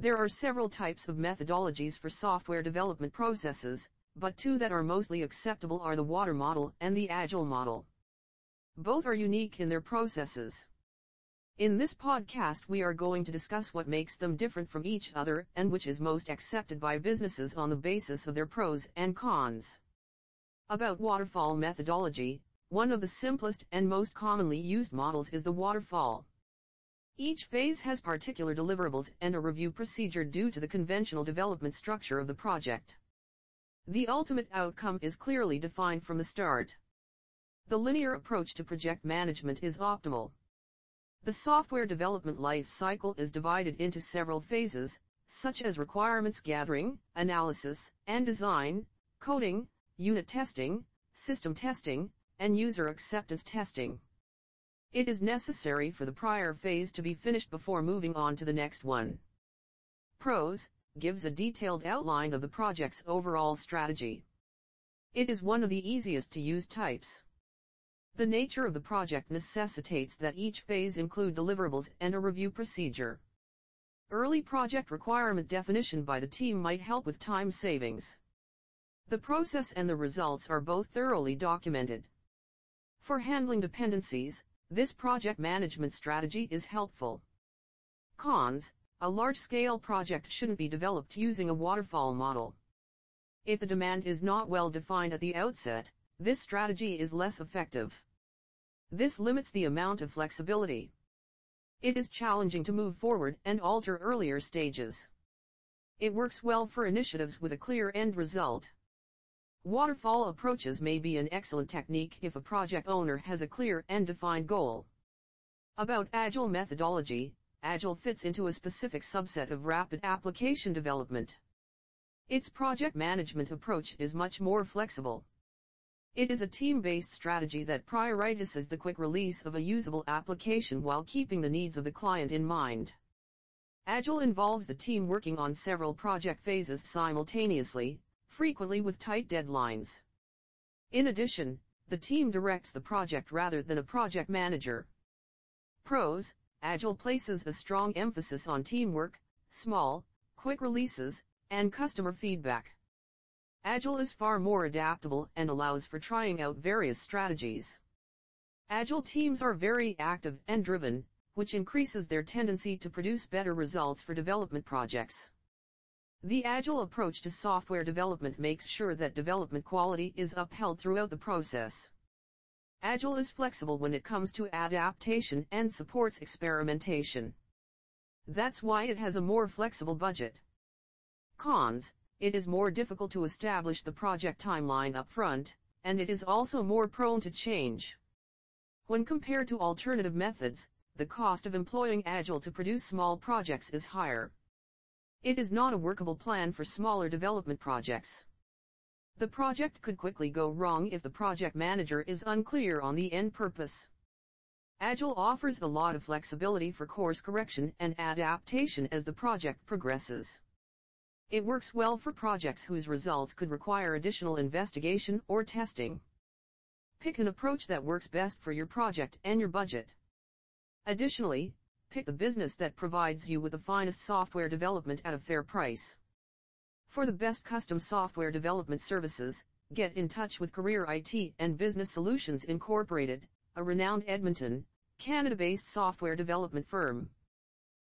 There are several types of methodologies for software development processes, but two that are mostly acceptable are the water model and the agile model. Both are unique in their processes. In this podcast we are going to discuss what makes them different from each other and which is most accepted by businesses on the basis of their pros and cons. About waterfall methodology, one of the simplest and most commonly used models is the waterfall. Each phase has particular deliverables and a review procedure due to the conventional development structure of the project. The ultimate outcome is clearly defined from the start. The linear approach to project management is optimal. The software development life cycle is divided into several phases, such as requirements gathering, analysis, and design, coding, unit testing, system testing, and user acceptance testing. It is necessary for the prior phase to be finished before moving on to the next one. Pros, gives a detailed outline of the project's overall strategy. It is one of the easiest to use types. The nature of the project necessitates that each phase include deliverables and a review procedure. Early project requirement definition by the team might help with time savings. The process and the results are both thoroughly documented. For handling dependencies, this project management strategy is helpful. Cons, a large-scale project shouldn't be developed using a waterfall model. If the demand is not well defined at the outset, this strategy is less effective. This limits the amount of flexibility. It is challenging to move forward and alter earlier stages. It works well for initiatives with a clear end result. Waterfall approaches may be an excellent technique if a project owner has a clear and defined goal. About Agile methodology, Agile fits into a specific subset of rapid application development. Its project management approach is much more flexible. It is a team-based strategy that prioritizes the quick release of a usable application while keeping the needs of the client in mind. Agile involves the team working on several project phases simultaneously, frequently with tight deadlines. In addition, the team directs the project rather than a project manager. Pros, Agile places a strong emphasis on teamwork, small, quick releases, and customer feedback. Agile is far more adaptable and allows for trying out various strategies. Agile teams are very active and driven, which increases their tendency to produce better results for development projects. The Agile approach to software development makes sure that development quality is upheld throughout the process. Agile is flexible when it comes to adaptation and supports experimentation. That's why it has a more flexible budget. Cons, it is more difficult to establish the project timeline upfront, and it is also more prone to change. When compared to alternative methods, the cost of employing Agile to produce small projects is higher. It is not a workable plan for smaller development projects. The project could quickly go wrong if the project manager is unclear on the end purpose. Agile offers a lot of flexibility for course correction and adaptation as the project progresses. It works well for projects whose results could require additional investigation or testing. Pick an approach that works best for your project and your budget. Additionally, pick the business that provides you with the finest software development at a fair price. For the best custom software development services, get in touch with Career IT and Business Solutions Incorporated, a renowned Edmonton, Canada-based software development firm.